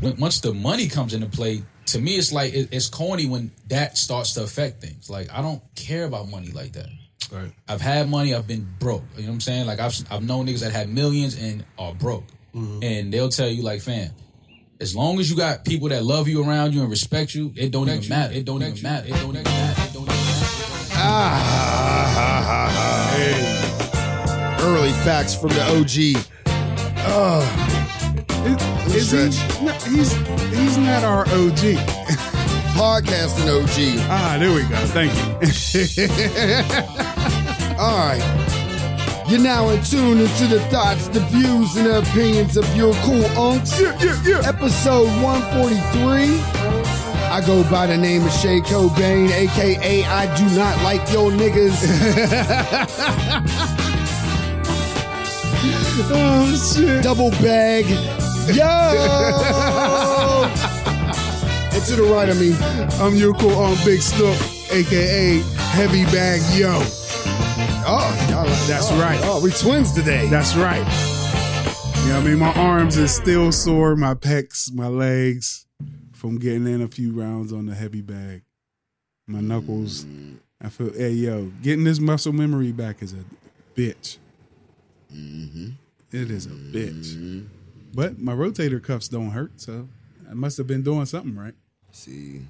when, once the money comes into play, to me, it's like it, it's corny when that starts to affect things. Like I don't care about money like that. Right. I've had money, I've been broke. You know what I'm saying? Like I've I've known niggas that had millions and are broke, and they'll tell you like, fam. As long as you got people that love you around you and respect you, it don't even matter. It don't even matter. It don't even matter. It don't even matter. Ah, Hey. Early facts from the OG. Is, is Stretch. he? No, he's he's not our OG. Podcasting OG. Ah, there we go. Thank you. All right. You're now in tune into the thoughts, the views, and the opinions of your cool unks. yeah, yeah, yeah. Episode 143. I go by the name of Shay Cobain, aka I do not like your niggas. Oh shit. Double bag. Yo! and to the right of me, I'm your cool on Big Snook, aka Heavy Bag Yo. oh, y'all, That's oh, right. Oh, we twins today. That's right. You know what I mean? My arms is still sore, my pecs, my legs from getting in a few rounds on the heavy bag. My knuckles. Mm-hmm. I feel, hey, yo, getting this muscle memory back is a bitch. Mm-hmm. It is a bitch. Mm-hmm. But my rotator cuffs don't hurt, so I must have been doing something right. See,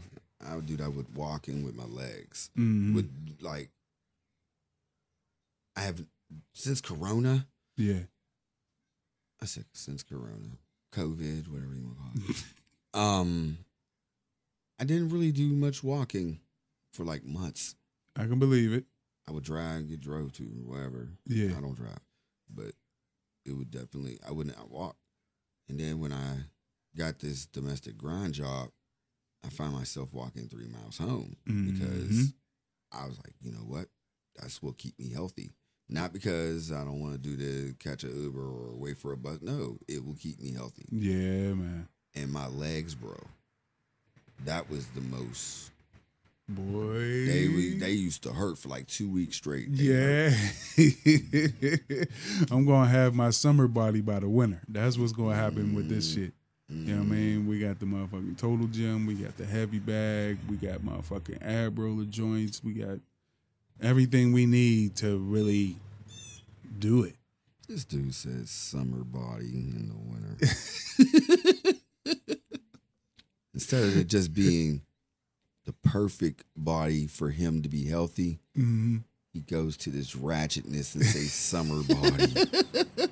I would do that with walking with my legs. Mhm. With like, I have since Corona. Yeah. I said since Corona, COVID, whatever you want to call it. um, I didn't really do much walking for like months. I can believe it. I would drive, get drove to, whatever. Yeah. I don't drive, but it would definitely. I wouldn't walk. And then when I got this domestic grind job, I found myself walking three miles home because Mhm. I was like, you know what? That's what keep me healthy. Not because I don't want to do the catch a Uber or wait for a bus. No, it will keep me healthy. Yeah, man. And my legs, bro, that was the most. Boy. They they used to hurt for like two weeks straight. They. Yeah. I'm gonna have my summer body by the winter. That's what's gonna happen with this mm. shit. You know what I mm. mean? We got the motherfucking total gym, we got the heavy bag, we got motherfucking ab roller joints, we got everything we need to really do it. This dude says summer body in the winter. Instead of it just being the perfect body for him to be healthy, Mm-hmm. he goes to this ratchetness and say summer body.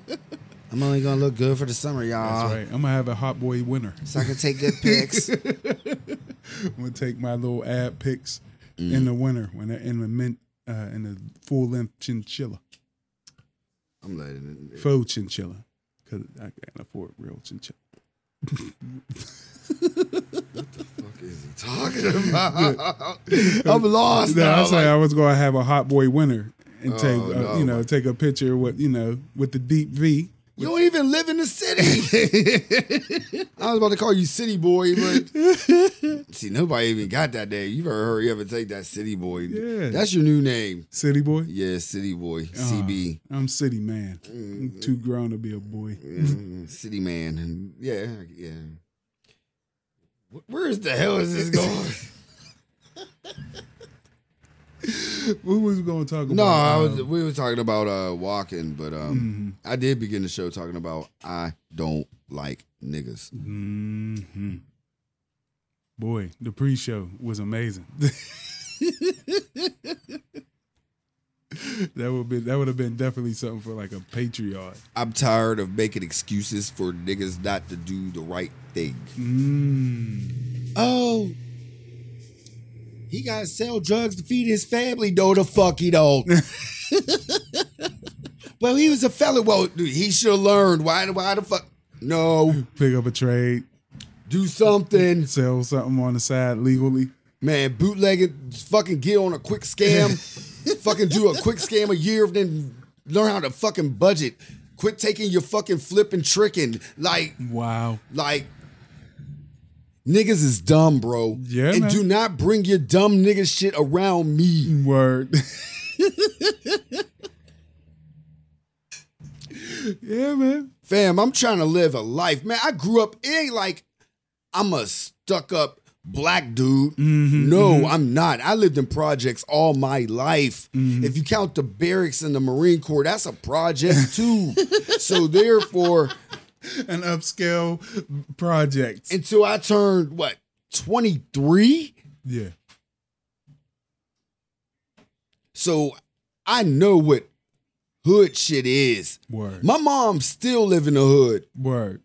I'm only gonna look good for the summer, y'all. That's right. I'm gonna have a hot boy winter. So I can take good pics. I'm gonna take my little ab pics in the winter when they're in the mint uh, in the full length chinchilla. I'm letting it. faux chinchilla because I can't afford real chinchilla. Is he talking about? I'm lost No, now. I say I was going to have a hot boy winter and Oh, take uh, you know take a picture with you know with the deep V. you don't even live in the city. I was about to call you city boy, but see, nobody even got that name. You better hurry up and take that city boy. Yeah. That's your new name. City boy. Yeah, city boy. Uh, CB. I'm city man. I'm too grown to be a boy. Mm, city man. Yeah, yeah. Wh- Where's the hell is this going? What was we going to talk about? No, I was. Um, We were talking about uh walking, but um, I did begin the show talking about I don't like niggas. mhm. Boy, the pre-show was amazing. that would be that would have been definitely something for like a Patreon. I'm tired of making excuses for niggas not to do the right thing. Mm. Oh, he got to sell drugs to feed his family. No, the fuck he don't. well, he was a felon. Well, dude, he should have learned. Why? Why the fuck? No, Pick up a trade, do something, sell something on the side legally. man. Bootlegging, fucking get on a quick scam. fucking do a quick scam a year, then learn how to fucking budget. Quit taking your fucking flipping tricking. Like, Wow. like niggas is dumb, bro. Yeah, and man. do not bring your dumb nigga shit around me. Word. yeah, man. Fam, I'm trying to live a life. Man, I grew up, it ain't like I'm a stuck up black dude. Mhm, no, mhm. I'm not. I lived in projects all my life. Mhm. If you count the barracks in the Marine Corps, that's a project too. so therefore, An upscale project. until I turned what 23, yeah. so I know what hood shit is. Word. My mom still live in the hood. Word.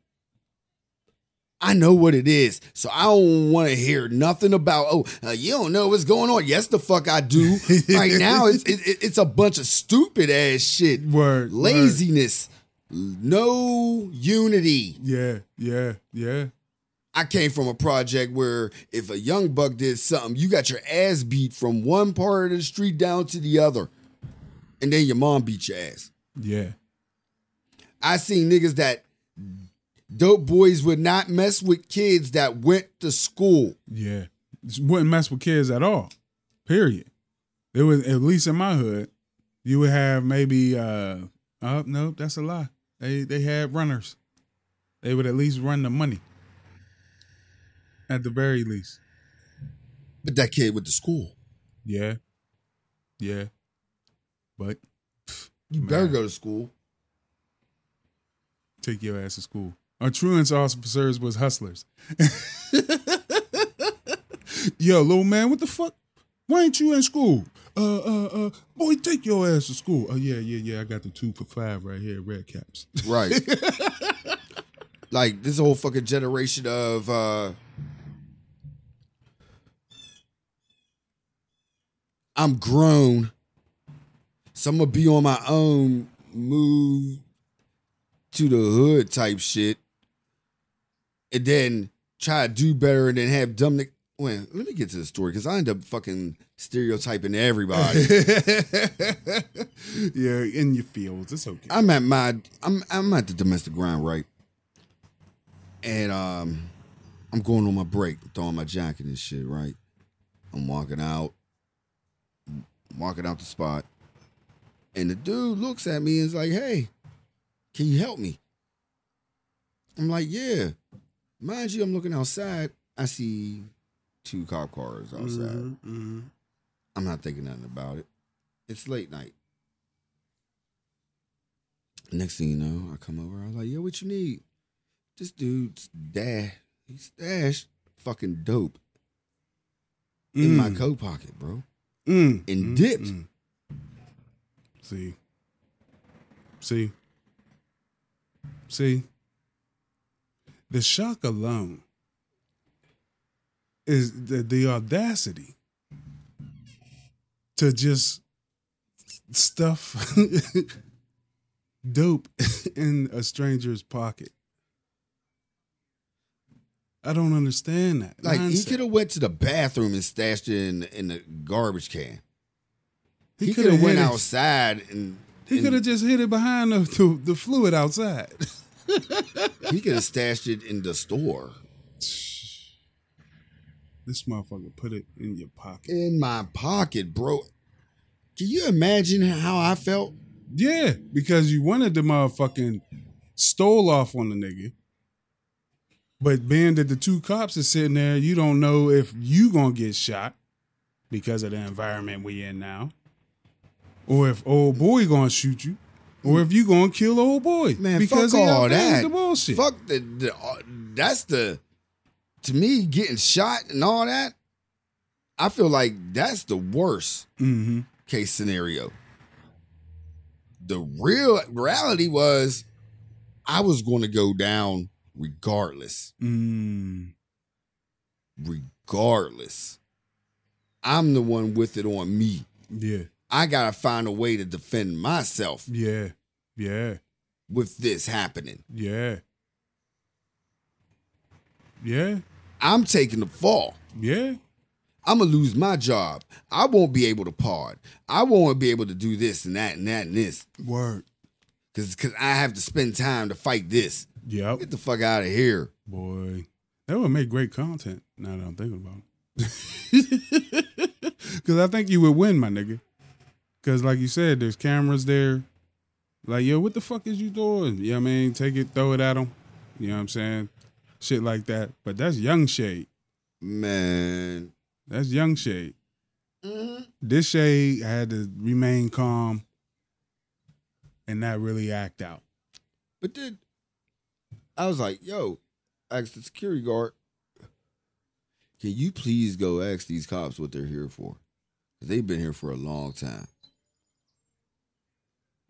I know what it is. So I don't want to hear nothing about, oh, uh, you don't know what's going on. Yes, the fuck I do. right now, it's, it, it- it's a bunch of stupid ass shit. Word. word. Laziness. No unity. Yeah. Yeah. Yeah. I came from a project where if a young buck did something, you got your ass beat from one part of the street down to the other. And then your mom beat your ass. Yeah. I seen niggas that dope boys would not mess with kids that went to school. Yeah. Wouldn't mess with kids at all. Period. There was at least in my hood, you would have maybe uh oh no, that's a lie. They they had runners. They would at least run the money. At the very least. But that kid went to school. Yeah. Yeah. But You better go to school. take your ass to school. Our truants officers was hustlers. Yo, little man, what the fuck? Why ain't you in school? Uh, uh, uh, boy, take your ass to school. Oh yeah, yeah, yeah. I got the two for five right here, red caps. Right. like this whole fucking generation of uh I'm grown. So I'm gonna be on my own, move to the hood type shit. And then try to do better and then have dumb Nick. Well, let me get to the story because I end up fucking stereotyping everybody. yeah, in your fields, it's okay. I'm at my I'm I'm at the domestic grind, right? And um I'm going on my break, throwing my jacket and shit, right? I'm walking out, walking out the spot. And the dude looks at me and is like, hey, can you help me? I'm like, yeah. Mind you, I'm looking outside. I see two cop cars outside. Mm-hmm. I'm not thinking nothing about it. It's late night. Next thing you know, I come over. I was like, "Yo, what you need?" This dude's dash, he stashed fucking dope in my coat pocket, bro. Mm, and mm, dipped. mm. See, see, see. The shock alone is the, the audacity to just stuff dope in a stranger's pocket. I don't understand that. Like he could have went to the bathroom and stashed it in in the garbage can. He, He could have went outside and He could have just hid it behind the, the, the fluid outside. he could have stashed it in the store This motherfucker put it in your pocket. in my pocket, bro. Can you imagine how I felt? Yeah, because you wanted the motherfucking stole off on the nigga. But being that the two cops are sitting there, you don't know if you gonna get shot because of the environment we in now. Or if old boy gonna shoot you. Or if you gonna kill old boy. Man, because fuck all out there with that. The bullshit. Fuck the, the uh, that's the to me getting shot and all that. I feel like that's the worst Mm-hmm. case scenario. The real reality was I was going to go down regardless. Mm. Regardless. I'm the one with it on me. Yeah. I got to find a way to defend myself Yeah. Yeah. with this happening. Yeah. Yeah. I'm taking the fall. Yeah. I'm gonna lose my job. I won't be able to pod. I won't be able to do this and that and that and this Word. because because I have to spend time to fight this. Yep. Get the fuck out of here. Boy, that would make great content. Now that I'm thinking about it, because I think you would win, my nigga. Because like you said, there's cameras there. Like, yo, what the fuck is you doing? You know what I mean? Take it, throw it at them. You know what I'm saying? shit like that. But that's young shade. Man. That's young shade. Mhm. This shade had to remain calm and not really act out. But then I was like, yo, ask the security guard, can you please go ask these cops what they're here for? 'Cause they've been here for a long time.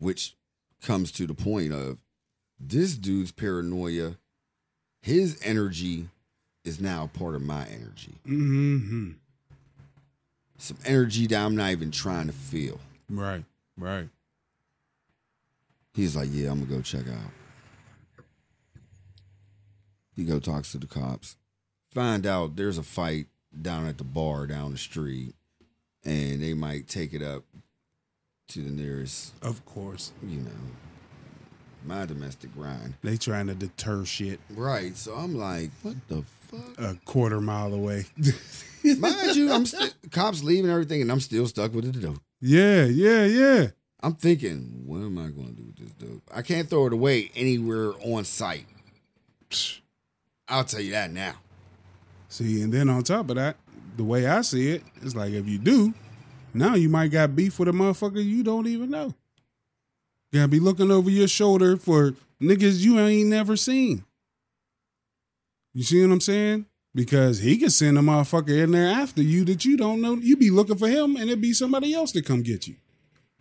Which comes to the point of this dude's paranoia, his energy is now part of my energy. Mm-hmm. Some energy that I'm not even trying to feel. Right, right. He's like, yeah, I'm gonna go check out. He go talks to the cops. Find out there's a fight down at the bar down the street, and they might take it up to the nearest, Of course. you know, my domestic grind. They trying to deter shit Right. So I'm like, what the fuck? a quarter mile away. Mind you, I'm still cops leaving everything, and I'm still stuck with the dope. yeah, yeah, yeah. I'm thinking, what am I gonna do with this dope? I can't throw it away anywhere on site. I'll tell you that now. See, and then on top of that, the way I see it, it's like if you do, now you might got beef with a motherfucker you don't even know. You gotta be looking over your shoulder for niggas you ain't never seen. You see what I'm saying? Because he could send a motherfucker in there after you that you don't know. You be looking for him and it'd be somebody else to come get you.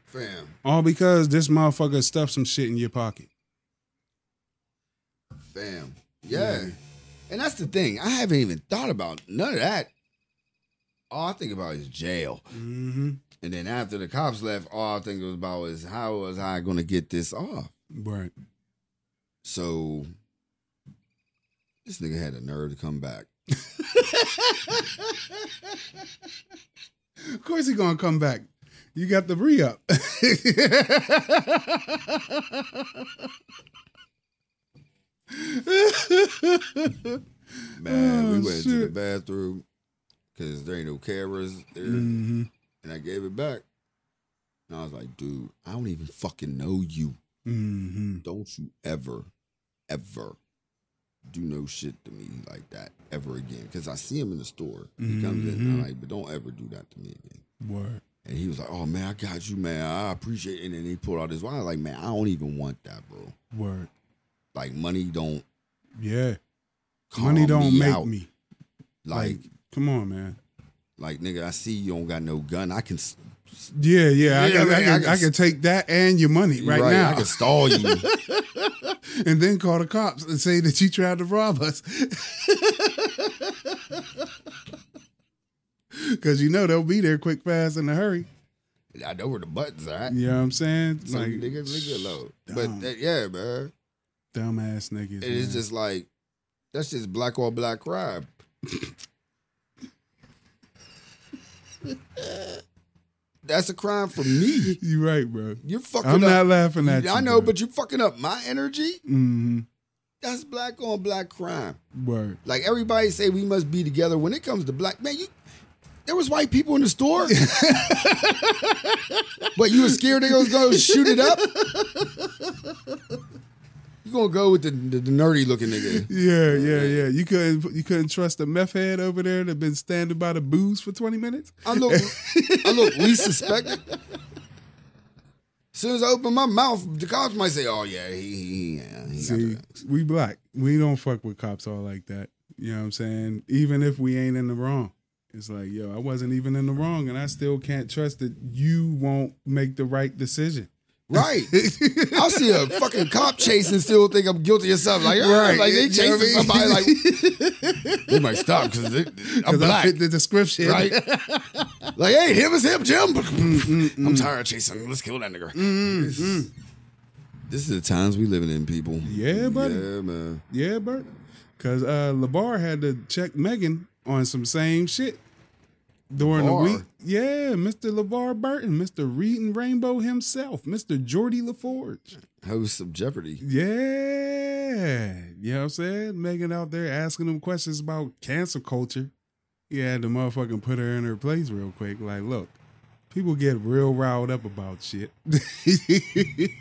Fam. All because this motherfucker stuffed some shit in your pocket. Fam. Yeah. And that's the thing. I haven't even thought about none of that. All I think about is jail. Mm-hmm. And then after the cops left, all I think was about is how was I going to get this off? Right. So this nigga had the nerve to come back. Of course he gonna come back. You got the re up. Man, we Oh, went to the bathroom because there ain't no cameras there. hmm And I gave it back. And I was like, dude, I don't even fucking know you. hmm Don't you ever, ever do no shit to me like that ever again. Because I see him in the store. He comes in and I'm Mhm. like, but don't ever do that to me again. Word. And he was like, oh man, I got you, man. I appreciate it. And then he pulled out his wallet. I was like, man, I don't even want that, bro. Word. Like money don't Yeah. Money don't me make out. me. Like, Come on, man. like nigga, I see you don't got no gun. I can s- Yeah, yeah. I, can, man, I, can, I I, can- can take that and your money right, now, I can stall you. and then call the cops and say that you tried to rob us. Because you know they'll be there quick, fast, in a hurry. I know where the buttons are. You know what I'm saying? So like nigga, nigga low. dumb. But that, yeah, man. dumbass niggas. It is man. just like that's just black on black crime. that's a crime for me. You're right, bro. You're fucking I'm up. not laughing at you. I know, bro. but you're fucking up my energy. hmm That's black on black crime. Word. Like everybody say we must be together. When it comes to black, man, you there was white people in the store. but you were scared they was gonna shoot it up? You gonna go with the, the, the nerdy looking nigga. Yeah, yeah, yeah. You couldn't you couldn't trust the meth head over there that been standing by the booze for 20 minutes? I look I look least suspected. As soon as I open my mouth, the cops might say, "Oh yeah, he he, he, yeah, he See, we black. We don't fuck with cops all like that. You know what I'm saying? Even if we ain't in the wrong. It's like, yo, I wasn't even in the wrong and I still can't trust that you won't make the right decision. Right. I'll see a fucking cop chase and still think I'm guilty of something. Like, right. like they You know chasing I mean? somebody, like they might stop because I'm 'Cause I black, fit the description. right? like, hey, him is him, Jim. Mm, I'm tired of chasing. Let's kill that nigga. mm. This is the times we living in, people. Yeah, buddy. Yeah, man. Yeah, Bert. Cause uh LeVar had to check Meghan on some same shit during LeVar? the week. Yeah, Mr. LeVar Burton, Mr. Reading Rainbow himself, Mr. Geordi La Forge. Host of Jeopardy. Yeah. You know what I'm saying? Meghan out there asking him questions about cancel culture. He had to motherfucking put her in her place real quick. Like, look, people get real riled up about shit. Wait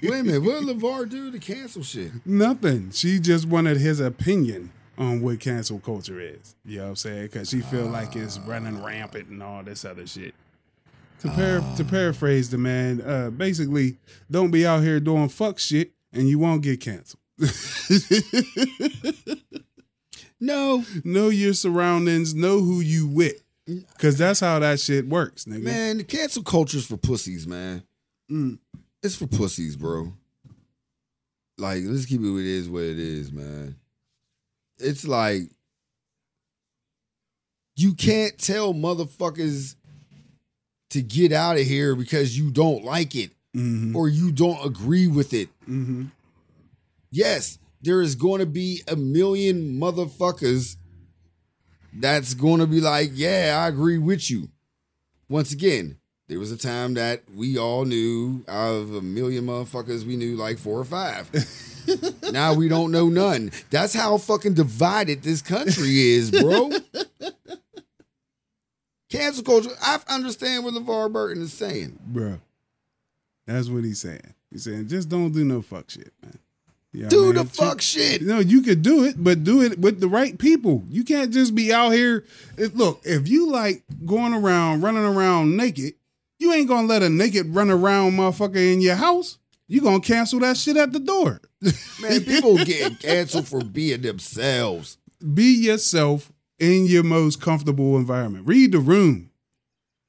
a minute, what did LeVar do to cancel shit? Nothing. She just wanted his opinion on what cancel culture is. You know what I'm saying? Because she feel like it's running rampant and all this other shit. To, par- to paraphrase the man, uh, basically, don't be out here doing fuck shit and you won't get canceled. No, know your surroundings, know who you with. Cause that's how that shit works, nigga. man, the cancel culture's for pussies, man. Mm. It's for pussies, bro. Like, let's keep it what it is what it is, man. It's like you can't tell motherfuckers to get out of here because you don't like it Mm-hmm. or you don't agree with it. Mm-hmm. Yes, there is going to be a million motherfuckers that's going to be like, yeah, I agree with you. Once again, there was a time that we all knew out of a million motherfuckers, we knew like four or five. now we don't know none. That's how fucking divided this country is, bro. Cancel culture. I understand what LeVar Burton is saying. Bro. That's what he's saying. He's saying just don't do no fuck shit, man. Yeah, Do man. the fuck shit. No, you could do it, but do it with the right people. You can't just be out here. If, look, if you like going around, running around naked, you ain't gonna let a naked run around motherfucker in your house. You gonna cancel that shit at the door. Man, people getting canceled for being themselves. Be yourself in your most comfortable environment. Read the room.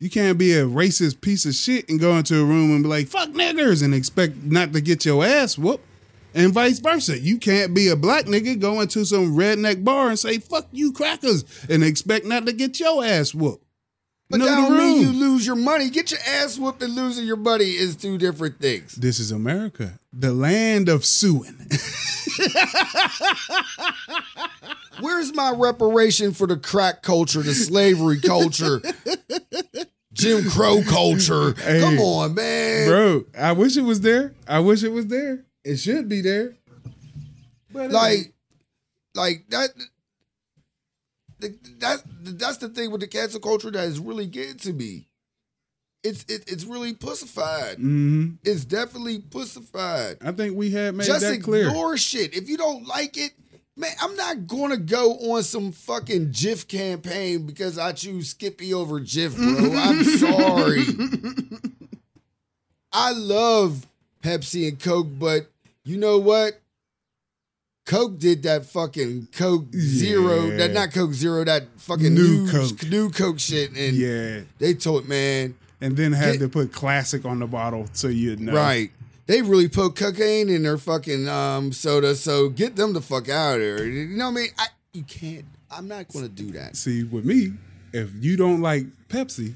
You can't be a racist piece of shit and go into a room and be like, fuck niggers and expect not to get your ass whooped. And vice versa. You can't be a black nigga go into some redneck bar and say, fuck you crackers and expect not to get your ass whooped. But Know that the don't mean you lose your money. Get your ass whooped and losing your money is two different things. This is America, the land of suing. Where's my reparation for the crack culture, the slavery culture, Jim Crow culture? Hey, Come on, man. Bro, I wish it was there. I wish it was there. It should be there. But uh, Like, like that. That that's the thing with the cancel culture that is really getting to me. It's it, it's really pussified. Mhm. It's definitely pussified. I think we had made Just that clear. ignore shit. If you don't like it, man, I'm not gonna go on some fucking Jif campaign because I choose Skippy over Jif, bro. I'm sorry. I love Pepsi and Coke, but you know what? Coke did that fucking Coke Zero, Yeah. that not Coke Zero, that fucking New new, Coke. new Coke shit, and Yeah. they told man, And then had Get- to put classic on the bottle so you'd know. Right. They really put cocaine in their fucking um, soda, so get them the fuck out of there. You know what I mean? I, you can't. I'm not going to do that. See, with me, if you don't like Pepsi,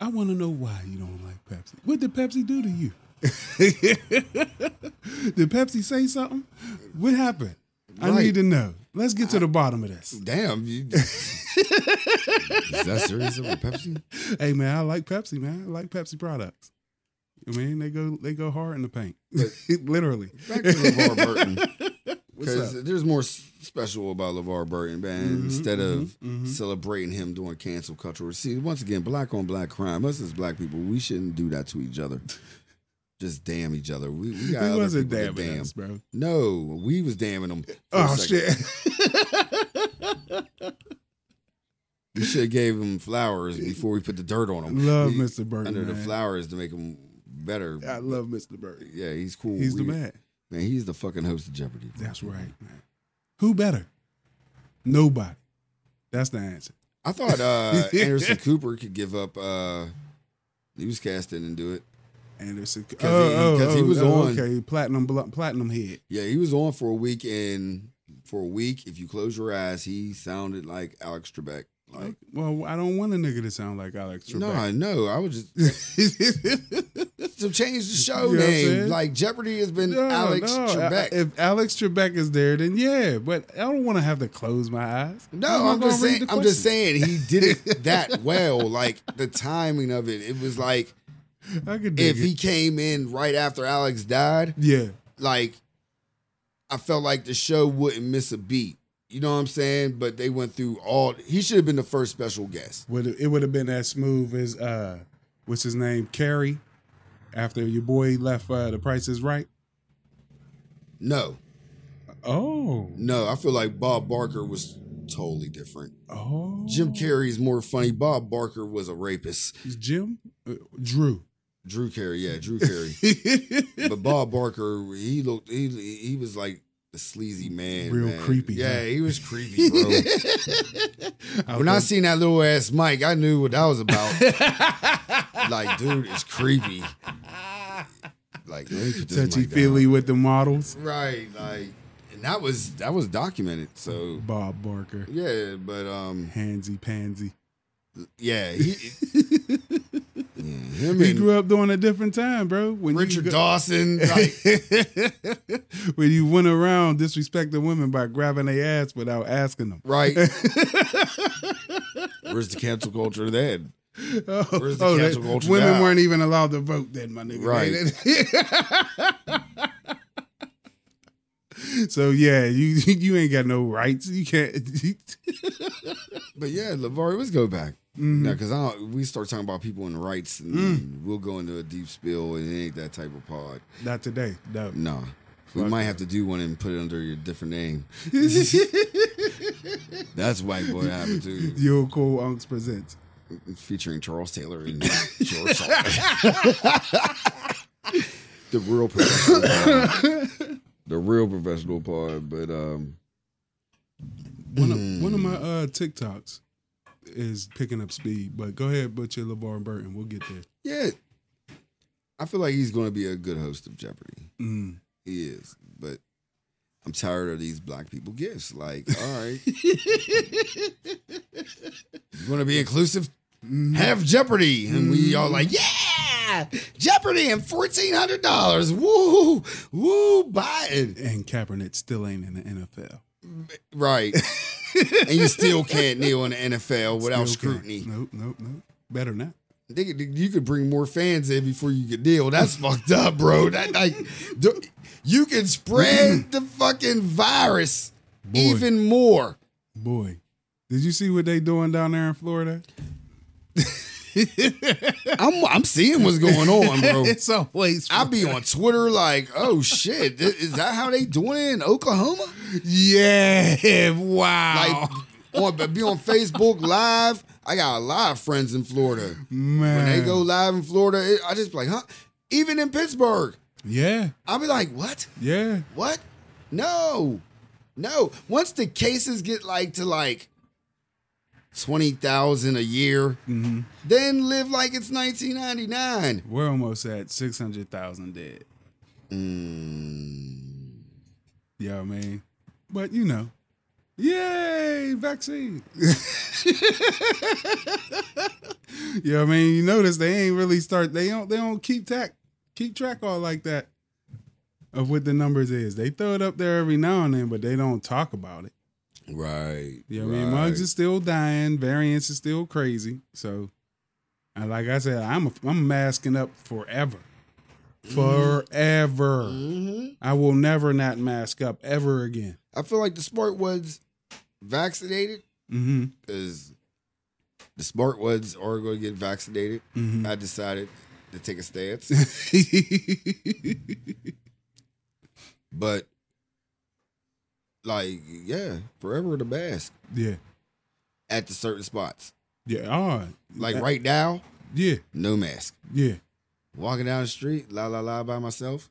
I want to know why you don't like Pepsi. What did Pepsi do to you? did Pepsi say something? What happened? I need to know. Let's get to the bottom of this. Damn. You, is that serious over Pepsi? Hey man, I like Pepsi, man. I like Pepsi products. I mean, they go they go hard in the paint. Literally. Back to LeVar Burton. Because there's more special about LeVar Burton, man. Mhm, Instead of mhm, mhm. celebrating him doing cancel culture. See, once again, black on black crime. Us as black people, we shouldn't do that to each other. Just damn each other. We, we got other wasn't damning damn. us, bro. No, we was damning them. Oh shit. We should have gave him flowers before we put the dirt on him. love We- Mr. Burton. Under the flowers to make him better. I love Mr. Burton. Yeah, he's cool. He's the man. Man, he's the fucking host of Jeopardy. bro. That's right, man. Who better? Nobody. That's the answer. I thought uh, Anderson Cooper could give up uh, newscasting and do it. Anderson. 'Cause oh, he- 'cause he oh, oh, was on- Okay, platinum, platinum head. Yeah, he was on for a week, and for a week, if you close your eyes, he sounded like Alex Trebek. Like, Well, I don't want a nigga to sound like Alex Trebek. no, I know. I was just to change the show You know name. Like Jeopardy has been No, Alex no. Trebek. If Alex Trebek is there, then yeah. But I don't want to have to close my eyes. No, How am I I'm just saying. I'm just saying he did it that well. Like the timing of it, it was like I could if it. he came in right after Alex died, yeah, like I felt like the show wouldn't miss a beat. You know what I'm saying? But they went through all. He should have been the first special guest. would it would have been as smooth as uh, what's his name, Carey, after your boy left. Uh, the Price is Right. No, Oh. No, I feel like Bob Barker was totally different. Oh. Jim Carrey's more funny. Bob Barker was a rapist. Is Jim? Uh, Drew. Drew Carey, yeah, Drew Carey. but Bob Barker, he looked, he he was like the sleazy man, Real man. creepy, Yeah, huh? he was creepy, bro. when I seen that little ass mic, I knew what that was about. like, dude, it's creepy. Like, let me put this touchy feely with the models. right? Like, and that was that was documented. So Bob Barker. yeah, but um, Handsy pansy. yeah, he, yeah, him He grew up during a different time, bro. When Richard go- Dawson, like, when you went around disrespecting women by grabbing their ass without asking them. right? Where's the cancel culture then? Oh, Where's the oh, cancel culture women now? weren't even allowed to vote then, my nigga. Right. so yeah, you you ain't got no rights. You can't. But yeah, Levar, let's go back. Mhm. Now, because we start talking about people and rights, and Mm. we'll go into a deep spill, and it ain't that type of pod. Not today. No. Nah. We Fuck might that. have to do one and put it under your different name. That's white boy happened to you. Yo Cool Unks presents. featuring Charles Taylor and George the real professional pod. The real professional pod, but um One of Mm. one of my uh TikToks is picking up speed, but go ahead, butcher LeVar Burton. We'll get there. yeah. I feel like he's gonna be a good host of Jeopardy. Mm. He is. But I'm tired of these black people gifts. Like, all right. you wanna be inclusive? Have Jeopardy. And we all like, yeah, Jeopardy and fourteen hundred dollars. Woo, woo, Biden. And Kaepernick still ain't in the NFL. Right. and you still can't kneel in the NFL without Still can't. scrutiny. Nope, nope, nope. Better not. They could- You could bring more fans in before you could kneel. That's fucked up, bro. That like, do- you can spread the fucking virus Boy. even more. Boy, did you see what they doing down there in Florida? I'm I'm seeing what's going on, bro. it's always I be on Twitter like, oh shit, is that how they doing it in Oklahoma? yeah, wow. Like, on, be on Facebook Live. I got a lot of friends in Florida. man, When they go live in Florida, it, I just be like, huh? Even in Pittsburgh, yeah, I'll be like, what? yeah, What? No, no. Once the cases get like to like twenty thousand a year, hmm then live like it's nineteen ninety nine. we're almost at six hundred thousand dead. Mm. You know I mean? But you know, yay, vaccine. you know what I mean? You notice they ain't really start. They don't. They don't keep track. Keep track all like that of what the numbers is. They throw it up there every now and then, but they don't talk about it. Right. You know what I mean? Mugs is still dying. Variants is still crazy. So, and like I said, I'm a, I'm masking up forever, forever. hmm I will never not mask up ever again. I feel like the smart ones vaccinated Mm-hmm. because the smart ones are going to get vaccinated. Mm-hmm. I decided to take a stance, but like, yeah, forever the mask yeah. at the certain spots. Yeah. Oh. Like that- right now, Yeah. no mask. Yeah. Walking down the street, la la la by myself,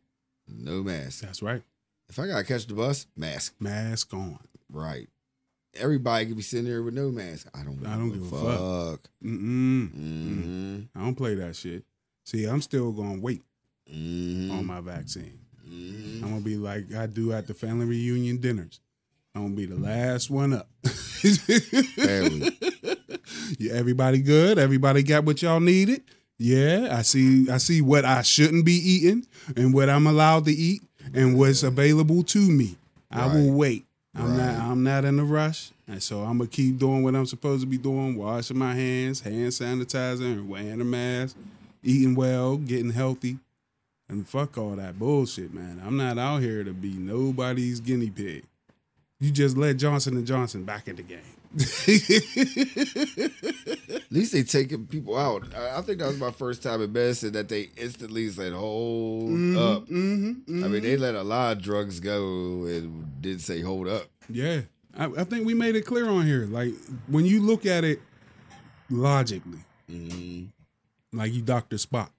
no mask. That's right. If I gotta catch the bus, mask. Mask on. Right. Everybody could be sitting there with no mask. I don't. I don't give a a fuck. Mm-mm. Mm-hmm. I don't play that shit. See, I'm still gonna wait Mm-hmm. on my vaccine. Mm-hmm. I'm gonna be like I do at the family reunion dinners. I'm gonna be the last one up. Family. yeah, everybody good. Everybody got what y'all needed. Yeah, I see. I see what I shouldn't be eating and what I'm allowed to eat and what's available to me. I will wait. I'm not. I'm not in a rush, and so I'm gonna keep doing what I'm supposed to be doing: washing my hands, hand sanitizer, and wearing a mask, eating well, getting healthy, and fuck all that bullshit, man. I'm not out here to be nobody's guinea pig. You just let Johnson and Johnson back in the game. At least they taking people out. I, I think that was my first time in medicine that they instantly said, "Hold mm-hmm, up." Mm-hmm, I mean, they mm-hmm. let a lot of drugs go and didn't say, "Hold up." Yeah, I, I think we made it clear on here. Like when you look at it logically, mm-hmm. like you Doctor Spock,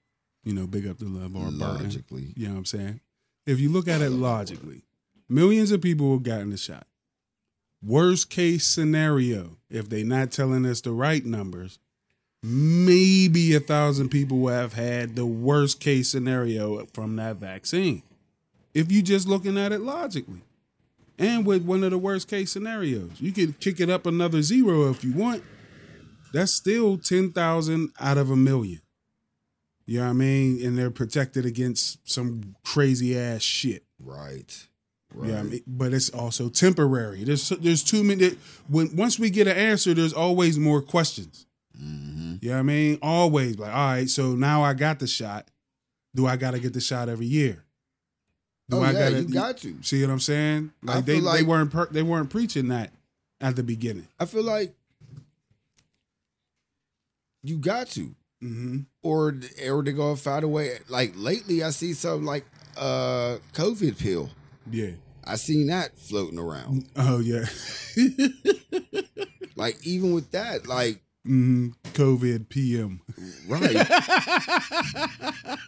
you know, big up the LeVar Burton. Logically, You know what I'm saying? If you look at it logically, millions of people have gotten the shot. Worst case scenario, if they're not telling us the right numbers, maybe a thousand people have had the worst case scenario from that vaccine. If you're just looking at it logically. And with one of the worst case scenarios, you could kick it up another zero if you want. That's still 10,000 out of a million. You know what I mean? And they're protected against some crazy ass shit. right, right. Yeah, I mean, but it's also temporary. There's there's too many. When once we get an answer, there's always more questions. hmm You know what I mean? Always like, all right, so now I got the shot. Do I got to get the shot every year? Do Oh I yeah, gotta- you got to. See what I'm saying? Like they, feel they weren't per, they weren't preaching that at the beginning. I feel like you got to, Mm-hmm. or or they gonna find a way. Like lately, I see something like uh COVID pill. Yeah. I seen that floating around. Oh yeah. Like even with that, like hmm COVID PM. right.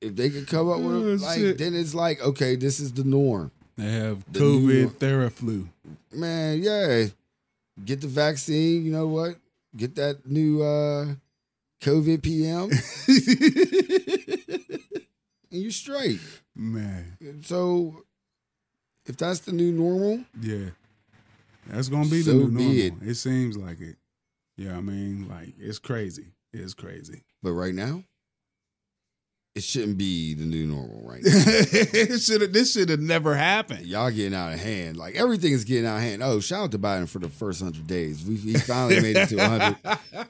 if they could come up with Oh, it, like shit. then it's like okay, this is the norm. They have The COVID Theraflu. Man, yeah. Get the vaccine, you know what? Get that new uh COVID PM and you're straight. Man, So if that's the new normal, yeah. That's gonna be the new normal. it. It. seems like it. Yeah, I mean, like it's crazy. It's crazy. but right now, it shouldn't be the new normal right now. it should this should have never happened. Y'all getting out of hand. Like everything is getting out of hand. Oh, shout out to Biden for the first hundred days. We he finally made it to hundred.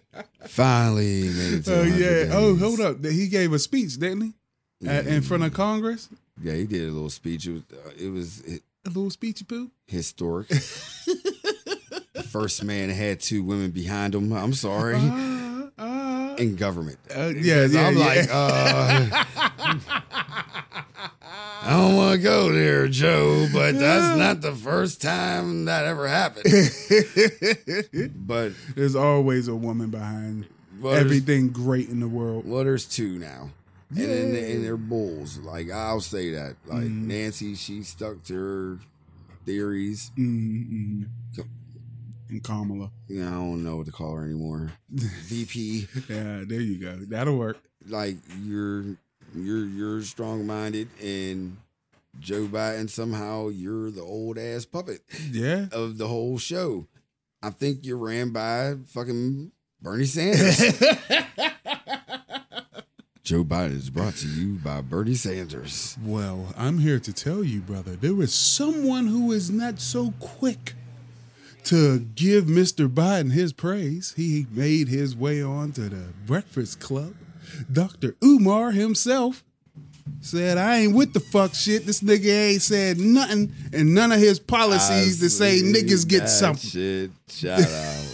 finally made it to Oh 100 yeah. days. Oh, hold up. He gave a speech, didn't he? At, in front of Congress. Yeah, he did a little speech. It was, uh, it was hi- A little speechy poo. historic. first man had two women behind him. I'm sorry. In government. uh, yeah, yeah, I'm yeah. like, uh, I don't want to go there, Joe, but that's not the first time that ever happened. but There's always a woman behind well, everything great in the world. well, there's two now. And, and, and they're bulls. Like, I'll say that. Like, Mm-hmm. Nancy, she stuck to her theories. Mm-hmm. And Kamala. Know, I don't know what to call her anymore. VP. Yeah, there you go. That'll work. like you're you're you're strong minded and Joe Biden somehow you're the old ass puppet Yeah. of the whole show. I think you're ran by fucking Bernie Sanders. Joe Biden is brought to you by Bernie Sanders. Well, I'm here to tell you, brother, there is someone who is not so quick to give Mr. Biden his praise. He made his way on to the Breakfast Club. Dr. Umar himself said, I ain't with the fuck shit. This nigga ain't said nothing, and none of his policies to say niggas get something. Shit, shout out.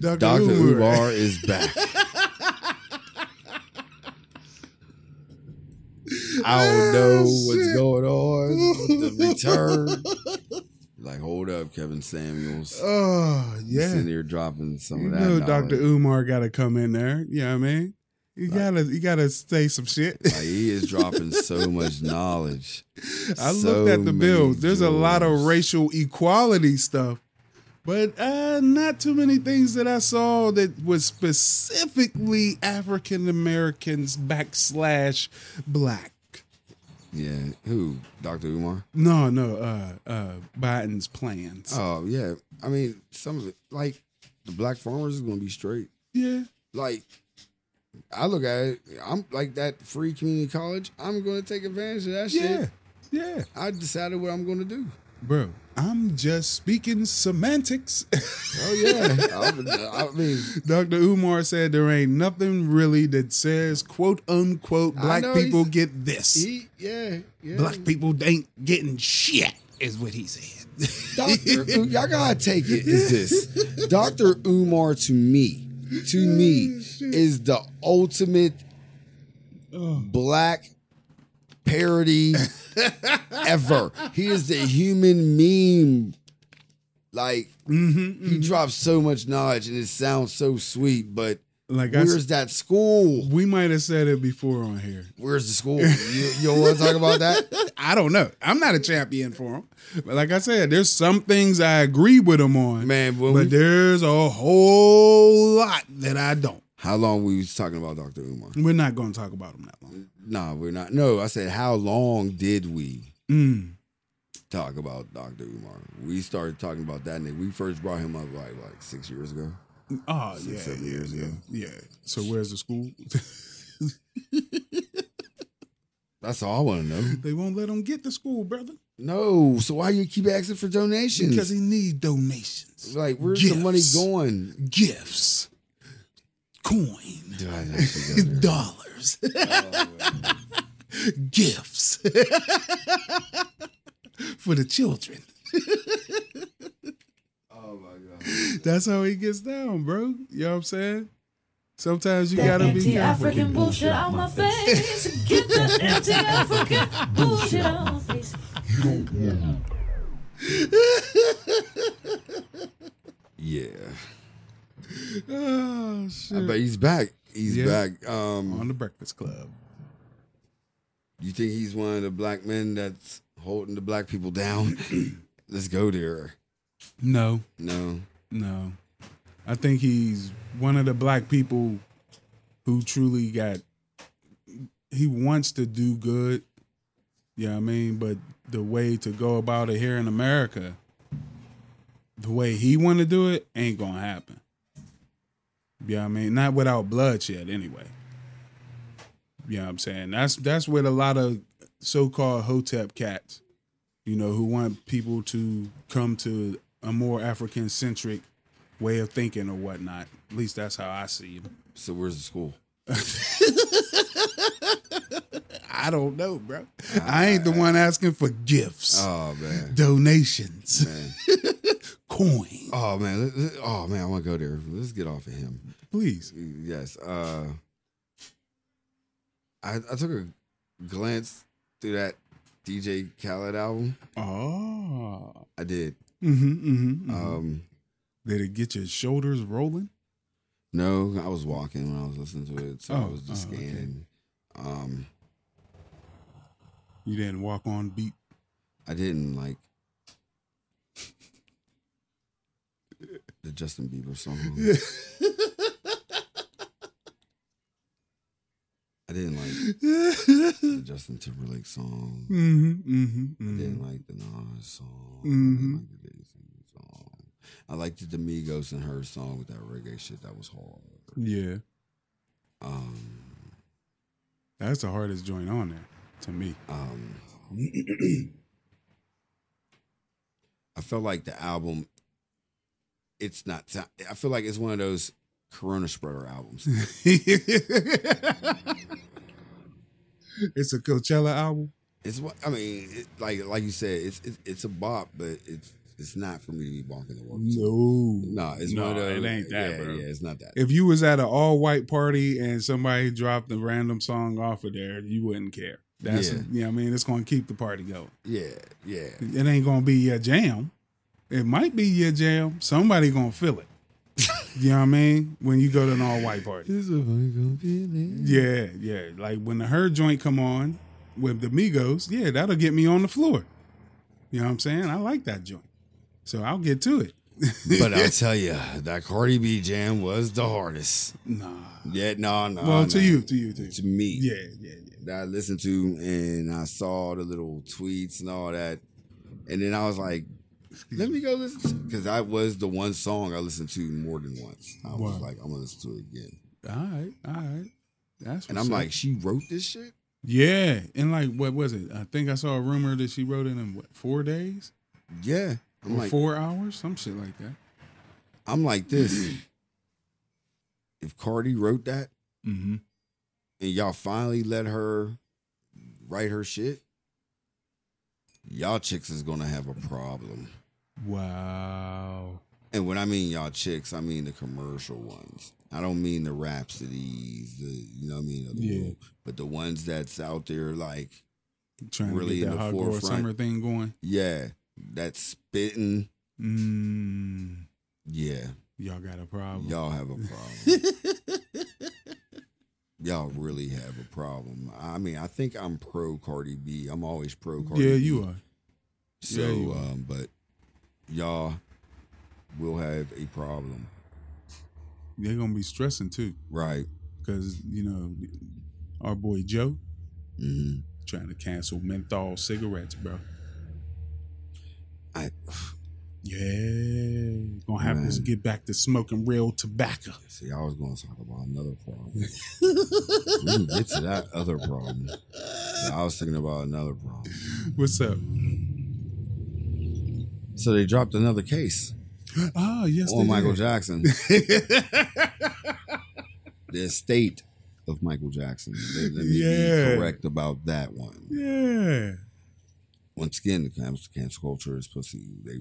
Dr. Dr. Umar. Umar is back. I don't know ah, what's going on with the return. Like, hold up, Kevin Samuels. Oh, yeah. Sitting here dropping some You of that. know, Dr. Umar got to come in there. You know what I mean? You gotta, you gotta say some shit. Like, he is dropping so much knowledge. I So looked at the bills. There's a lot of racial equality stuff, but uh, not too many things that I saw that was specifically African Americans backslash black. Yeah. Who? Dr. Umar? No, no, uh, uh, Biden's plans. Oh, yeah. I mean, some of it, like, the black farmers is going to be straight. yeah, like I look at it, I'm like that free community college. I'm going to take advantage of that yeah, shit. yeah, I decided what I'm going to do. Bro. I'm just speaking semantics. Oh yeah, I, I mean, Dr. Umar said there ain't nothing really that says quote unquote black people get this. he, yeah, yeah. Black people ain't getting shit. is what he said. Doctor, y'all gotta take it. Is this Doctor Umar to me? To me, oh, is the ultimate oh. black parody ever. He is the human meme. Like mm-hmm, he mm-hmm. drops so much knowledge and it sounds so sweet, but Like where's s- that school? we might have said it before on here. Where's the school? You, you want to talk about that? I don't know. I'm not a champion for him. But like I said, there's some things I agree with him on, Man, but we, there's a whole lot that I don't. how long we was talking about Dr. Umar? We're not going to talk about him that long. Nah, we're not. No, I said how long did we Mm. talk about Dr. Umar? We started talking about that nigga. We first brought him up like like six years ago. Oh Six, yeah, seven yeah, years yeah, ago. yeah. So where's the school? That's all I want to know. they won't let him get to school, brother, No, so why you keep asking for donations? because he needs donations, like, where's the money going? gifts, coin, Do I actually go there? dollars, gifts for the children. oh my god! That's how he gets down, bro. You know what I'm saying? Sometimes you gotta be Anti-African bullshit on my face. Get the anti-African bullshit on my face. You don't want Yeah, Oh I shit. bet he's back. He's Yeah. back. Um, On the Breakfast Club. you think he's one of the black men that's holding the black people down? Let's go there. No, No, no. I think he's one of the black people who truly got he wants to do good. Yeah, I mean, but the way to go about it here in America, the way he want to do it, ain't gonna happen. Yeah, I mean, not without bloodshed anyway. You know what I'm saying? That's that's with a lot of so-called hotep cats, you know, who want people to come to a more African centric way of thinking or whatnot. At least that's how I see it. so where's the school? I don't know, bro. Ah, I ain't the one asking for gifts, Oh man, donations, man. coin. Oh man, oh man, I want to go there. Let's get off of him. Please. Yes. Uh, I I took a glance through that DJ Khaled album. Oh. I did. Mm-hmm, mm-hmm, Um, Did it get your shoulders rolling? no, I was walking when I was listening to it, so I Oh, was just oh, okay. scanning. Um, You didn't walk on beat. I didn't like the Justin Bieber song. I didn't like the Justin Timberlake song. Mm-hmm, mm-hmm, I didn't mm-hmm. like the Nas song. I Mhm. didn't like the song. I liked the Migos and H.E.R. song with that reggae shit. That was hard. Yeah. Um, That's the hardest joint on there to me. um, I felt like the album. It's not. I feel like it's one of those Corona spreader albums. it's a Coachella album. It's what I mean. It, like like you said, it's it's it's a bop, but it's it's not for me to be walking the walk. No. no, it's No, one of it ain't that, yeah, bro. Yeah, it's not that. If you was at an all white party and somebody dropped a random song off of there, you wouldn't care. That's Yeah. yeah. I mean, it's gonna keep the party going. yeah, yeah. It ain't gonna be a jam. It might be your jam. Somebody gonna feel it. you know what I mean? When you go to an all white party. Yeah, yeah. Like when the H.E.R. joint come on with the Migos, yeah, that'll get me on the floor. You know what I'm saying? I like that joint. So I'll get to it. But I'll tell you, that Cardi B jam was the hardest. Nah. Yeah, no, no. well, to no. you, to you, to you. to me. Yeah, yeah, yeah. That I listened to and I saw the little tweets and all that. And then I was like, let me go listen because that was the one song I listened to more than once. I was Wow. like, I'm gonna listen to it again. All right, all right. That's And I'm up. like, she wrote this shit? yeah, and like, what was it? I think I saw a rumor that she wrote it in what four days Yeah. I'm or like, four hours, some shit like that. I'm like this. if Cardi wrote that Mm-hmm. and y'all finally let her write her shit, y'all chicks is gonna have a problem. Wow. And when I mean y'all chicks, I mean the commercial ones. I don't mean the Rapsodys, the you know what I mean, of the Yeah. world, but the ones that's out there like, Trying Really to in get that the forefront. summer thing going. yeah, that spitting, Mm, yeah, y'all got a problem. y'all have a problem. y'all really have a problem. I mean, I think I'm pro Cardi B. I'm always pro Cardi yeah, B. you are. So, Yeah, you are. um, but y'all will have a problem, They're gonna be stressing too, right? because you know our boy Joe hmm trying to cancel menthol cigarettes, bro. I Yeah, gonna have to get back to smoking real tobacco. see. I was going to talk about another problem. we can get to that other problem. I was thinking about another problem. What's up? So they dropped another case Oh yes, on Michael did. Jackson. the estate of Michael Jackson. Let, me Yeah. be correct about that one. Yeah, Once again, the cancel, cancel culture is pussy. They,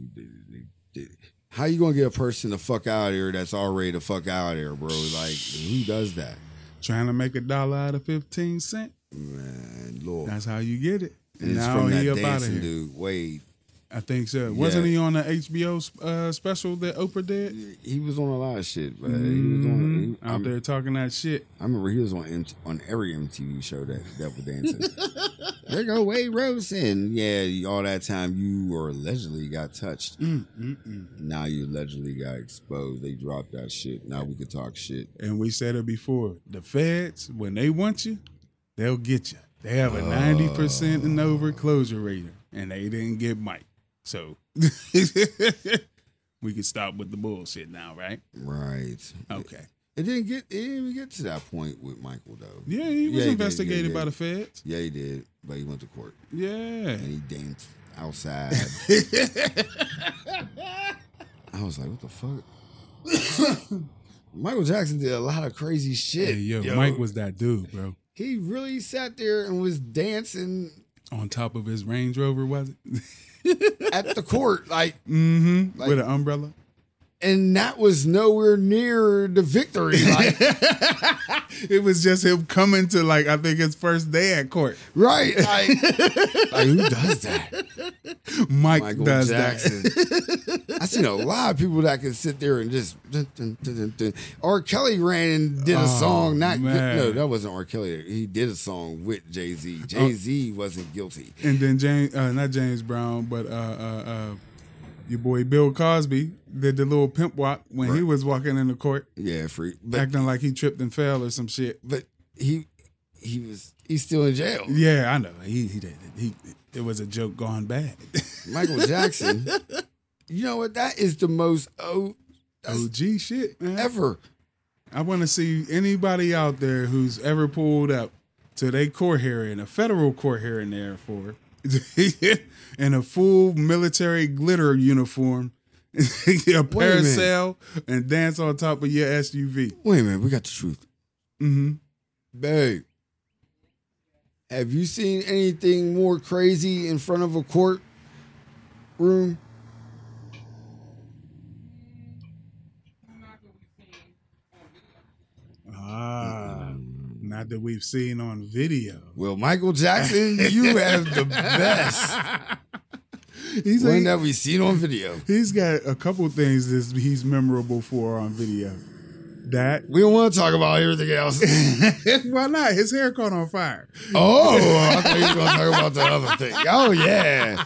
they, how you gonna get a person to fuck out of here that's already the fuck out of here, bro? Like who does that? trying to make a dollar out of fifteen cent. Man, Lord. That's how you get it. and it's now from that dancing dude. Wade. I think so. Wasn't he on the HBO uh, special that Oprah did? He was on a lot of shit, but he was on. Mhm. He, out I'm- there talking that shit. I remember he was on M- on every MTV show that that was dancing. there go Wade Robson. Yeah, all that time you were allegedly got touched. Mm, mm, mm. Now you allegedly got exposed. They dropped that shit. Now we could talk shit. And we said it before. The feds, when they want you, they'll get you. They have a ninety percent and over closure rating, and they didn't get Mike. So we can stop with the bullshit now, right? Right. Okay. It didn't get. It didn't even get to that point with Michael though. Yeah, he was Yeah, he did, investigated yeah, yeah. by the feds. Yeah, he did, but he went to court Yeah. and he danced outside. I was like, what the fuck? Michael Jackson did a lot of crazy shit. Hey, yo, Mike was that dude, bro. He really sat there and was dancing On top of his Range Rover, was it? at the court, like, Mm-hmm. Like- With an umbrella. And that was nowhere near the victory. Like, It was just him coming to like I think his first day at court. right? Like, like, who does that? Mike Michael does Jackson. I seen a lot of people that can sit there and just. Dun, dun, dun, dun. R. Kelly ran and did a Oh, song. Not man. no, that wasn't R. Kelly. He did a song with Jay Z. Jay Z wasn't guilty. And then James, uh, not James Brown, but uh, uh, uh, your boy Bill Cosby did the little pimp walk when he was walking in the court, Yeah, free. But acting like he tripped and fell or some shit. but he he was he's still in jail. Yeah, I know. He he did. He it was a joke gone bad. Michael Jackson. you know what? That is the most oh OG shit, man. ever. I want to see anybody out there who's ever pulled up to their court hearing, a federal court hearing, therefore, in a full military glitter uniform, a parasail, and dance on top of your SUV. Wait a minute, we got the truth. Mm-hmm. Babe, have you seen anything more crazy in front of a court room? Ah, not that we've seen on video. Well, Michael Jackson, you have the best He's one like, that we've seen on video. he's got a couple things that he's memorable for on video. That We don't want to talk about everything else. why not? His hair caught on fire. oh, I thought you were going to talk about the other thing. Oh, yeah.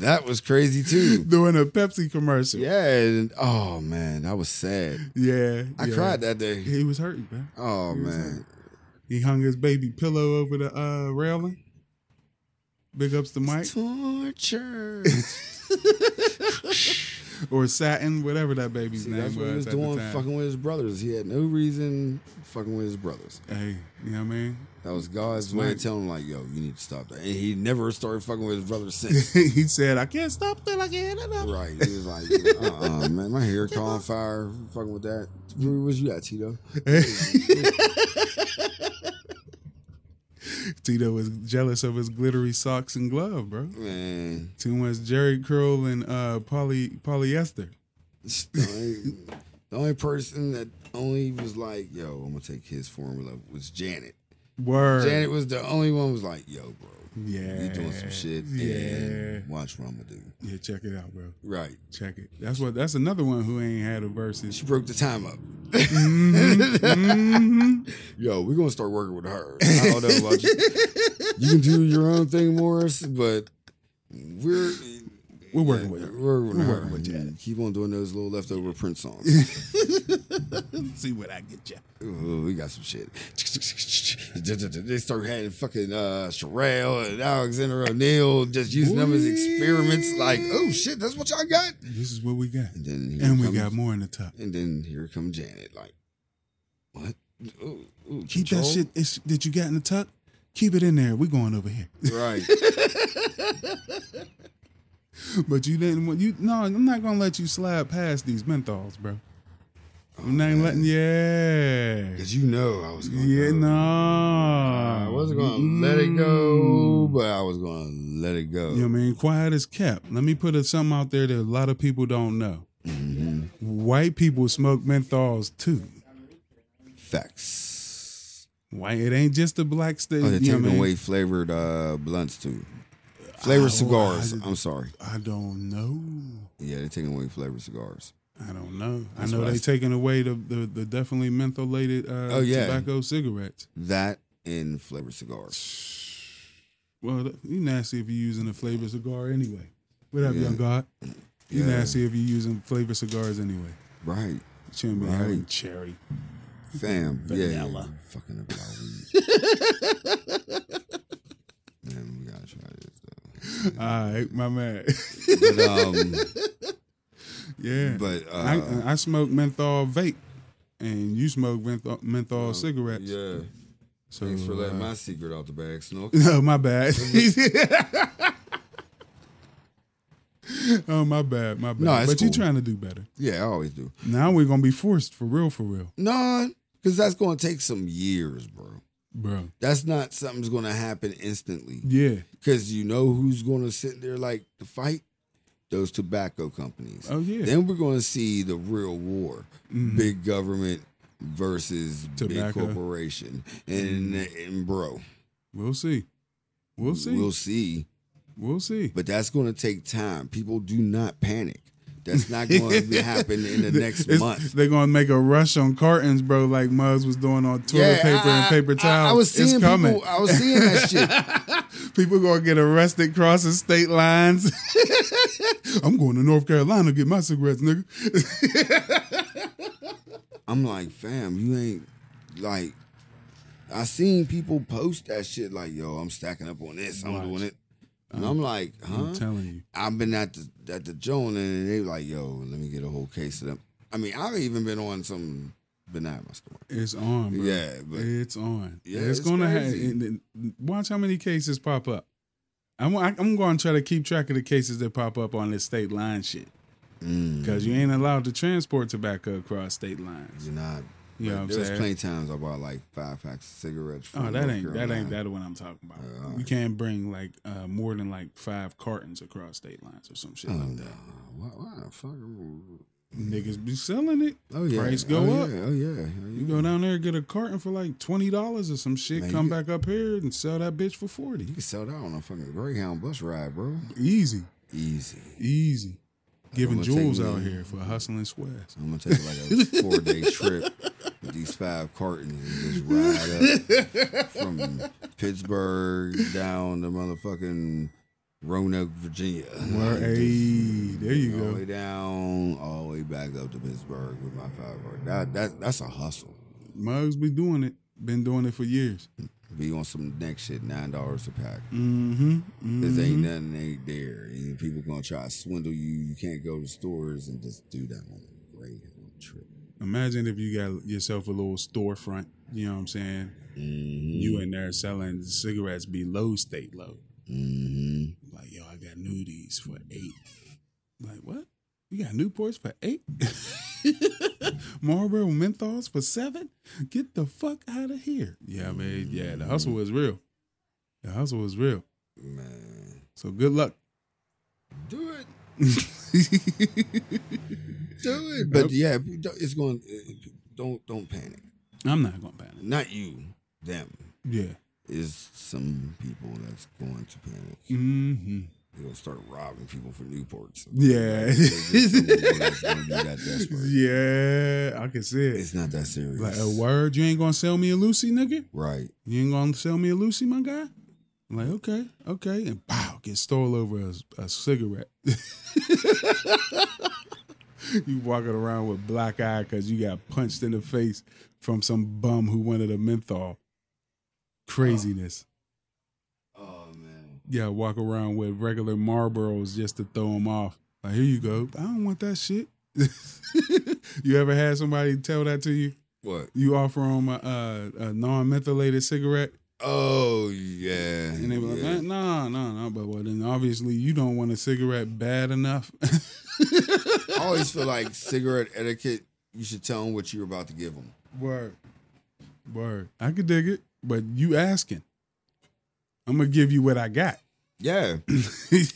That was crazy too. Doing a Pepsi commercial. Yeah. and- oh, man, that was sad. Yeah. I yeah. cried that day. He was hurting, man. Oh, man. He hung his baby pillow over the uh, railing. Big ups to Mike Torture. or Satin, whatever that baby's See, name that's what he was was at doing, the time. fucking with his brothers. He had no reason fucking with his brothers. Hey, you know what I mean? That was God's way of telling him, like, yo, you need to stop that. And he never started fucking with his brothers since. he said, "I can't stop till I get enough." right. He was like, uh uh man, my hair caught on fire, fucking with that. Where was you at, Tito? Tito was jealous of his glittery socks and glove, bro. Man, Too much Jheri curl and uh, poly polyester. the only, the only person that only was like, "Yo, I'm gonna take his formula" was Janet. Word. Janet was the only one was like, "Yo, bro, yeah. you doing some shit, Yeah. and watch what I'm gonna do." Yeah, check it out, bro. Right. Check it. That's what. That's another one who ain't had a versus. She broke the time up. Mhm. Yo, we're gonna start working with her. I don't know about you. You can do your own thing, Morris, but we're We're working with her. We're, working with We're her. working with Janet. Keep on doing those little leftover Prince songs. See what I get you. Ooh, we got some shit. They start having fucking uh, Cherrelle and Alexander O'Neal just using them as experiments. Like, oh shit, that's what y'all got. This is what we got, And then here and we comes- got more in the top. And then here comes Janet. Like, what? Ooh, ooh, Keep control? that shit that you got in the tuck. Keep it in there. We going over here. right. But you didn't want you. No, I'm not gonna let you slide past these menthols, bro. I'm not letting. Yeah. Because you know I was going. Yeah. No. I wasn't going to let it go, but I was going to let it go. You know what I mean? Quiet as kept. Let me put a, something out there that a lot of people don't know. Mhm. White people smoke menthols too. Facts. White. It ain't just the black state. Oh, they're taking mean? away flavored uh, blunts too. Flavored Oh, cigars. I- I'm sorry. I don't know. Yeah, they're taking away flavored cigars. I don't know. I know I they s- taking away the, the, the definitely mentholated uh, Oh, yeah. tobacco cigarettes. That in flavored cigars. Well, you nasty if you're using a flavored cigar anyway. What up, Yeah. young God? You Yeah. nasty if you're using flavored cigars anyway. Right. Shouldn't be Right. cherry. Fam. Yeah. Vanilla. Fucking about weed. Man, we gotta try this though. All right, my man. But um yeah. but uh I, I smoke menthol vape, and you smoke menthol, menthol cigarettes. Yeah. So, Thanks for letting uh, my secret out the bag, Snook. No, my bad. oh, my bad, my bad. No, but you cool. trying to do better. Yeah, I always do. Now we're gonna be forced for real, for real, No, because that's gonna take some years, bro. bro. That's not something's gonna happen instantly. Yeah. Because you know who's gonna sit there like to fight? Those tobacco companies. Oh yeah. Then we're gonna see the real war. Mhm. Big government versus Tobacco. big corporation. And and bro, We'll see. We'll see. We'll see. We'll see. But that's gonna take time. People do not panic. That's not going to happen in the next It's- month. They're gonna make a rush on cartons, bro, like Muggs was doing on toilet Yeah, paper I- and paper I- towels. I, was seeing it's coming. people. I was seeing that shit. People gonna get arrested crossing state lines. I'm going to North Carolina to get my cigarettes, nigga. I'm like, fam, you ain't like. I seen people post that shit like, yo, I'm stacking up on this. I'm Watch. doing it. And I'm like, huh? I'm telling you. I've been at the at the Joan and they like, yo, let me get a whole case of them. I mean, I've even been on some banana store. It's on, bro. Yeah, but it's on. Yeah, it's, it's gonna happen. Watch how many cases pop up. I'm I'm going to try to keep track of the cases that pop up on this state line shit mm, because you ain't allowed to transport tobacco across state lines. you're not. You know I'm There's saying? plenty times I bought like five packs of cigarettes. From Oh, that North ain't that ain't that what I'm talking about. Uh, You alright. can't bring like uh, more than like five cartons across state lines or some shit Oh like no! that. Why, why the fuck? Niggas be selling it. Oh yeah, Price go oh, up. Yeah. Oh yeah. Oh, You go down there get a carton for like twenty dollars or some shit. Man, come back up here and sell that bitch for forty. You can sell that on a fucking Greyhound bus ride, bro. Easy, Easy. easy. Giving jewels me- out here for hustling squares. I'm gonna take like a four day trip with these five cartons and just ride up from Pittsburgh down to motherfucking Roanoke, Virginia. Where, hey, there you all the go. way down, all the way back up to Pittsburgh with my five. That that that's a hustle. Mugs be doing it. Been doing it for years. Be on some next shit, nine dollars a pack. Mm-hmm. Cause ain't mm-hmm. nothing ain't there. And people gonna try to swindle you. You can't go to stores and just do that on a Greyhound trip. Imagine if you got yourself a little storefront. You know what I'm saying? Mm-hmm. You in there selling cigarettes below state low. Mm-hmm. Like, yo, I got nudies for eight. Like, what? You got Newports for eight? Marlboro menthols for seven? Get the fuck out of here. Yeah, man. Yeah, the hustle was real. The hustle was real. Man, So good luck. do it. Do it. But yeah, it's going. Uh, don't don't panic. I'm not gonna panic. Not you. Them Yeah. Is some people that's going to panic. hmm They're gonna start robbing people for Newports. Yeah. They just some people that's gonna be that desperate. yeah, I can see it. It's not that serious. Like a word, you ain't gonna sell me a Lucy, nigga. Right. You ain't gonna sell me a Lucy, my guy. I'm like, okay, okay, and pow, get stole over a, a cigarette. you walking around with black eye because you got punched in the face from some bum who wanted a menthol. Craziness. Oh man. Yeah, walk around with regular Marlboros just to throw them off. Like, here you go. I don't want that shit. you ever had somebody tell that to you? What? You offer them a, a, a non-methylated cigarette, Oh yeah. and they be like, yeah. "Eh, "No, no, no." But well, then obviously you don't want a cigarette bad enough. I always feel like cigarette etiquette. You should tell them what you're about to give them. Word, word. I could dig it, but you asking. I'm gonna give you what I got. Yeah, but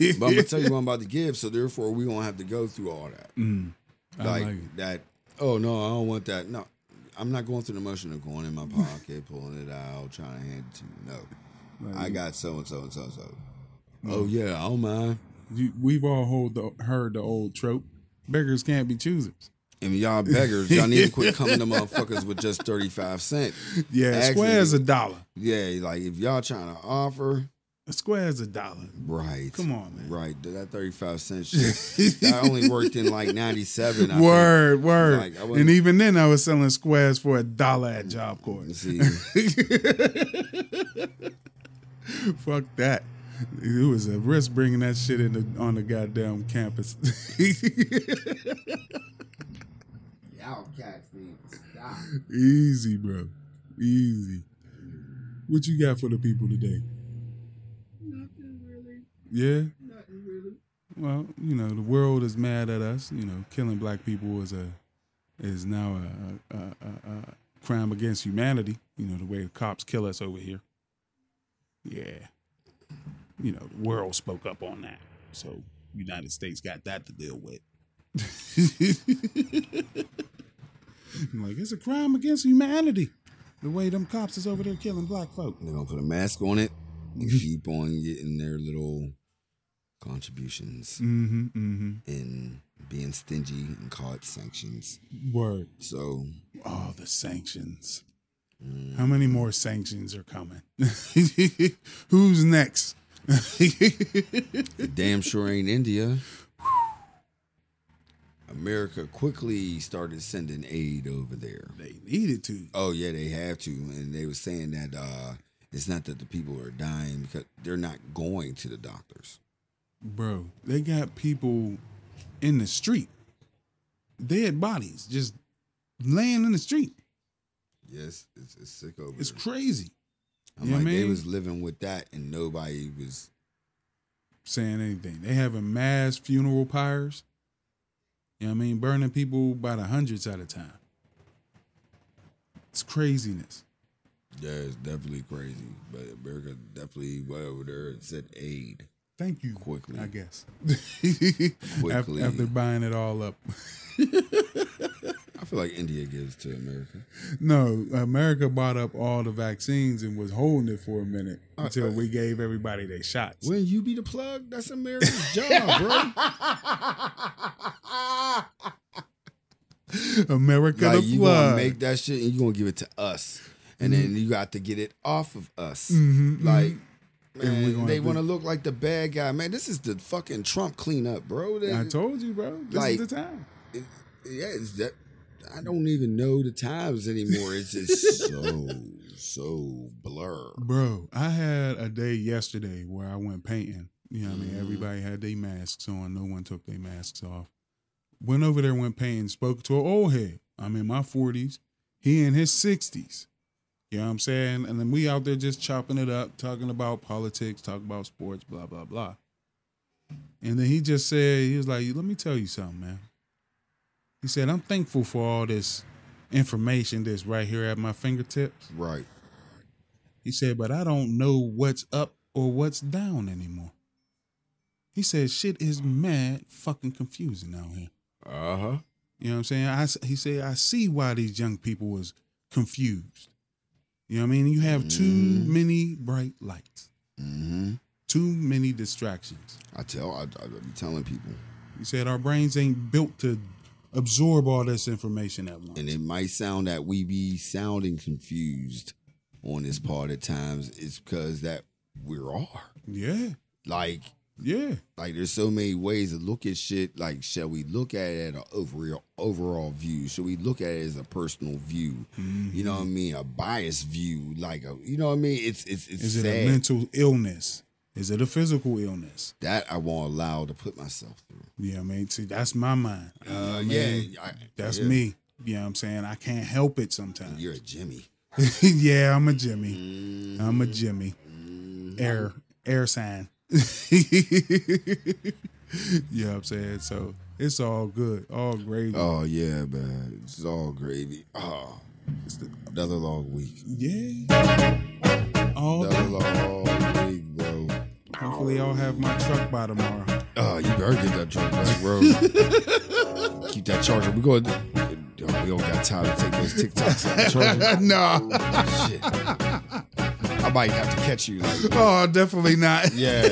I'm gonna tell you what I'm about to give. So therefore, we gonna have to go through all that. Mm, like, like that. Oh no, I don't want that. No, I'm not going through the motion of going in my pocket, pulling it out, trying to hand it to you. No, Like, I got so and so and so and so. Oh yeah, I don't mind. you, we've all hold the, heard the old trope: beggars can't be choosers. And y'all beggars, y'all need to quit coming to motherfuckers with just 35 cent. Yeah, Actually- square's a dollar. Yeah, like if y'all trying to offer, A square is a dollar. right. Come on, man. Right, that 35 cent shit. that only worked in like 97. I think. Word, word. Like, I and even then, I was selling squares for a dollar at Job Corps. See, Fuck that. It was a risk bringing that shit in the, on the goddamn campus. Y'all cats need stop. Easy, bro. Easy. What you got for the people today? Nothing really. Yeah? Nothing really. Well, you know, the world is mad at us. You know, killing black people is a is now a, a, a, a, a crime against humanity. You know, the way the cops kill us over here. Yeah. You know, the world spoke up on that. So United States got that to deal with. I'm like, it's a crime against humanity. The way them cops is over there killing black folk. They're gonna put a mask on it and keep on getting their little contributions Mm-hmm. Mm-hmm. and being stingy and call it sanctions. Word. So Oh, the sanctions. mm, How many more sanctions are coming? Who's next? damn sure ain't India. America quickly started sending aid over there. they needed to. Oh yeah, they have to, and they were saying that uh, it's not that the people are dying because they're not going to the doctors. Bro, they got people in the street. Dead bodies just laying in the street. Yes, it's, it's sick over It's there. crazy. I'm you like they was living with that, and nobody was. Saying anything. They having mass funeral pyres. You know what I mean? Burning people by the hundreds at a time. It's craziness. Yeah, it's definitely crazy, but America definitely went over there and said aid Thank you. quickly. I guess. Quickly. After, after buying it all up. I feel like India gives to America. No, America bought up all the vaccines and was holding it for a minute until we gave everybody their shots. When you be the plug, that's America's job, bro. America like you plug. gonna make that shit and you gonna give it to us, and then you got to get it off of us. Mhm, Like, And we man, they want to look like the bad guy. Man, this is the fucking Trump cleanup, bro. They- I told you, bro. This Like- is the time. yeah, it's that. I don't even know the times anymore. It's just so so blur. Bro, I had a day yesterday where I went painting. You know what I mean? Mhm. Everybody had their masks on. No one took their masks off. Went over there, went painting, spoke to an old head. I'm in my 40s. He in his 60s. You know what I'm saying? And then we out there just chopping it up, talking about politics, talking about sports, blah, blah, blah. And then he just said, he was like, let me tell you something, man. He said, I'm thankful for all this information that's right here at my fingertips. Right. He said, but I don't know what's up or what's down anymore. He said shit is mad fucking confusing out here. Uh huh. You know what I'm saying? I, he said, I see why these young people was confused. You know what I mean? You have too Mhm. many bright lights, Mm-hmm. too many distractions. I tell, I, I be telling people, He said our brains ain't built to absorb all this information at once. and it might sound that we be sounding confused on this part at times. It's because that we are. yeah, Like, yeah. like there's so many ways to look at shit. Like, shall we look at it at an overall overall view? Should we look at it as a personal view? You know what I mean? A biased view, like a, you know what I mean? It's it's it's Is it a mental illness? Is it a physical illness? that I won't allow to put myself through. Yeah, I mean, see, that's my mind. You know Uh, yeah, mean? I- that's yeah. me. You know what I'm saying? I can't help it sometimes. You're a Jimmy. yeah, I'm a Jimmy. I'm a Jimmy. Air air sign. you know what I'm saying? So it's all good. All gravy. Oh yeah, man. It's all gravy. Oh, It's the- another long week. yeah. All Another long week, bro. Hopefully I'll have my truck by tomorrow. Oh, you better get that truck back, bro. Keep that charger. We're going. Oh, we don't got time to take those TikToks out the charger. no. Shit. I might have to catch you. Like, Oh, definitely not. yeah.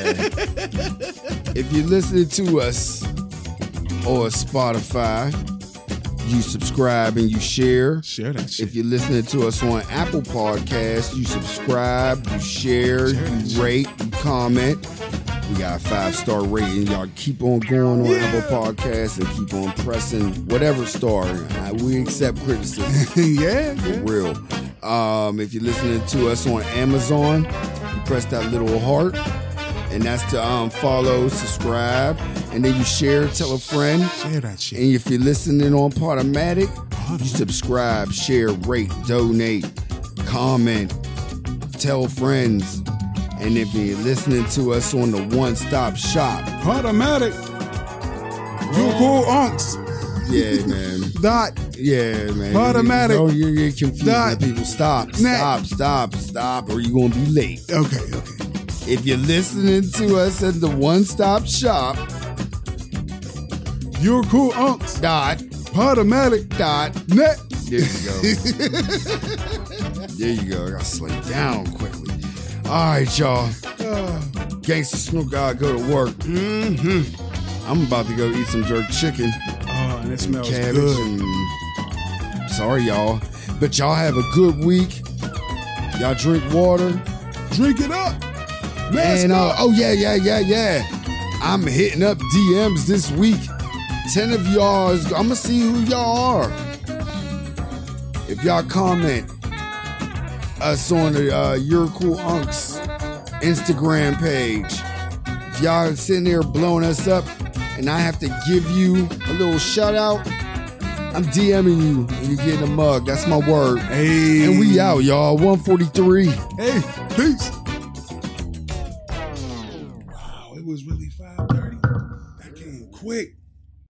if you're listening to us or Spotify, you subscribe and you share. Share that shit. If you're listening to us on Apple Podcasts, you subscribe, you share, you rate, you comment. We got a five star rating. Y'all keep on going on Apple Podcasts and keep on pressing whatever star. We accept criticism yeah, for yeah. real. Um, if you're listening to us on Amazon, you press that little heart, and that's to um, follow, subscribe, and then you share, tell a friend. Share that shit. And if you're listening on Podomatic, you subscribe, share, rate, donate, comment, tell friends. And if you're listening to us on the one stop shop, Automatic. You cool unks. yeah, man. Dot. Yeah, man. Podomatic. Oh, you're, you're confusing Dot. people. Stop, stop, stop, stop, or you're going to be late. Okay, okay. If you're listening to us at the one stop shop, You're cool unks. dot, Automatic. dot, Net. There you go. there you go. I gotta slow down quickly. All right, y'all. Gangsta Snoop gotta go to work. Mm-hmm. I'm about to go eat some jerk chicken, Oh, and it smells cabbage, good. and sorry, y'all, but y'all have a good week. Y'all drink water. Drink it up. Mask And uh, oh yeah, yeah, yeah, yeah. I'm hitting up DMs this week. Ten of y'all, is, I'm gonna see who y'all are. If y'all comment us on the uh, Your Cool Unks Instagram page, if y'all are sitting there blowing us up, and I have to give you a little shout out, I'm DMing you and you're getting a mug. That's my word. Hey. And we out, y'all. 143. Hey, peace. Wow, it was really 5:30. That came quick.